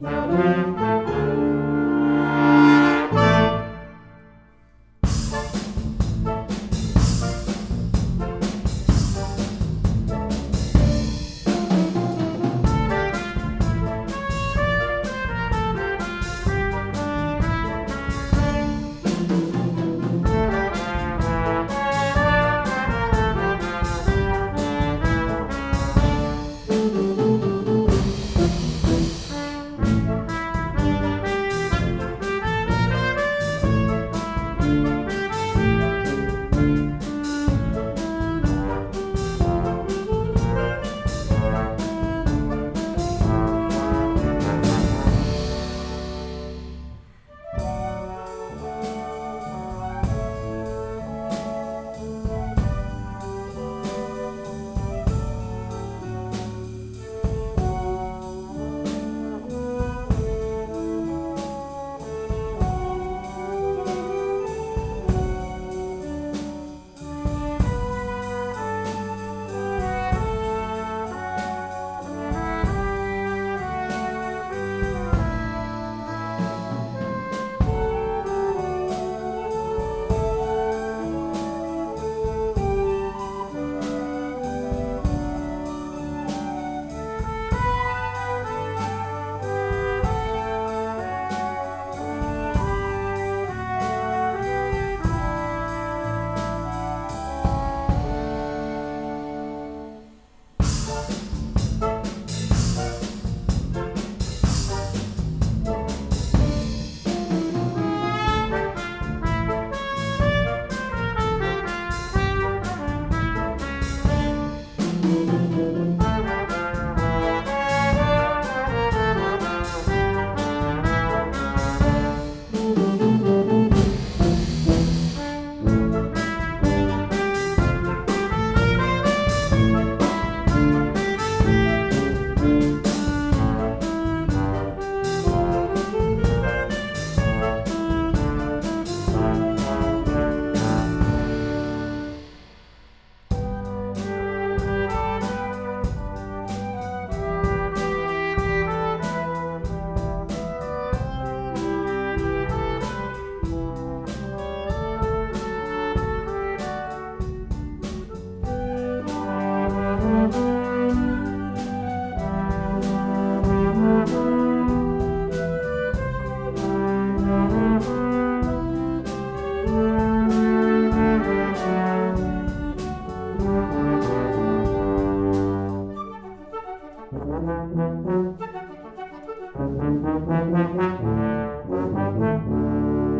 Música Thank you.